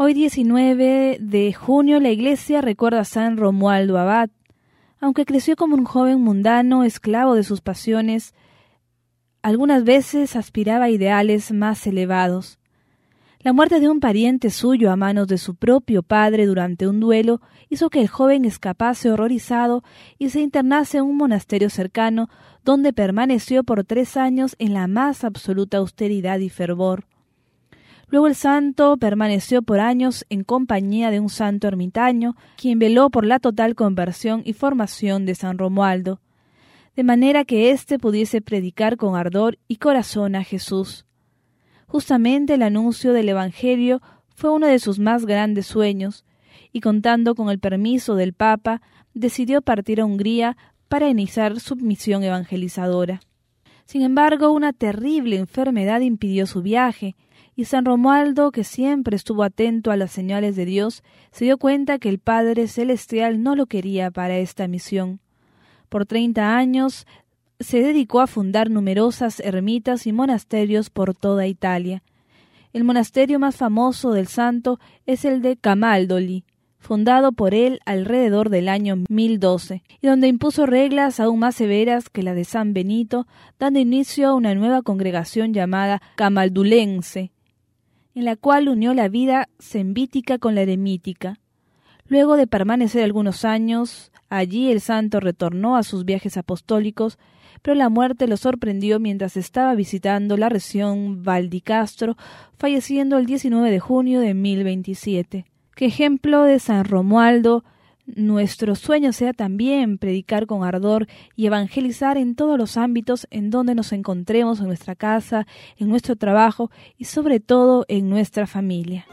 Hoy 19 de junio la iglesia recuerda a San Romualdo Abad. Aunque creció como un joven mundano, esclavo de sus pasiones, algunas veces aspiraba a ideales más elevados. La muerte de un pariente suyo a manos de su propio padre durante un duelo hizo que el joven escapase horrorizado y se internase en un monasterio cercano, donde permaneció por tres años en la más absoluta austeridad y fervor. Luego el santo permaneció por años en compañía de un santo ermitaño, quien veló por la total conversión y formación de San Romualdo, de manera que éste pudiese predicar con ardor y corazón a Jesús. Justamente el anuncio del Evangelio fue uno de sus más grandes sueños, y contando con el permiso del Papa, decidió partir a Hungría para iniciar su misión evangelizadora. Sin embargo, una terrible enfermedad impidió su viaje, y San Romualdo, que siempre estuvo atento a las señales de Dios, se dio cuenta que el Padre Celestial no lo quería para esta misión. Por treinta años se dedicó a fundar numerosas ermitas y monasterios por toda Italia. El monasterio más famoso del santo es el de Camaldoli, fundado por él alrededor del año 1012, y donde impuso reglas aún más severas que la de San Benito, dando inicio a una nueva congregación llamada Camaldulense, en la cual unió la vida sembítica con la eremítica. Luego de permanecer algunos años allí, el santo retornó a sus viajes apostólicos, pero la muerte lo sorprendió mientras estaba visitando la región Valdicastro, falleciendo el 19 de junio de 1027. Que ejemplo de San Romualdo, nuestro sueño sea también predicar con ardor y evangelizar en todos los ámbitos en donde nos encontremos, en nuestra casa, en nuestro trabajo y sobre todo en nuestra familia.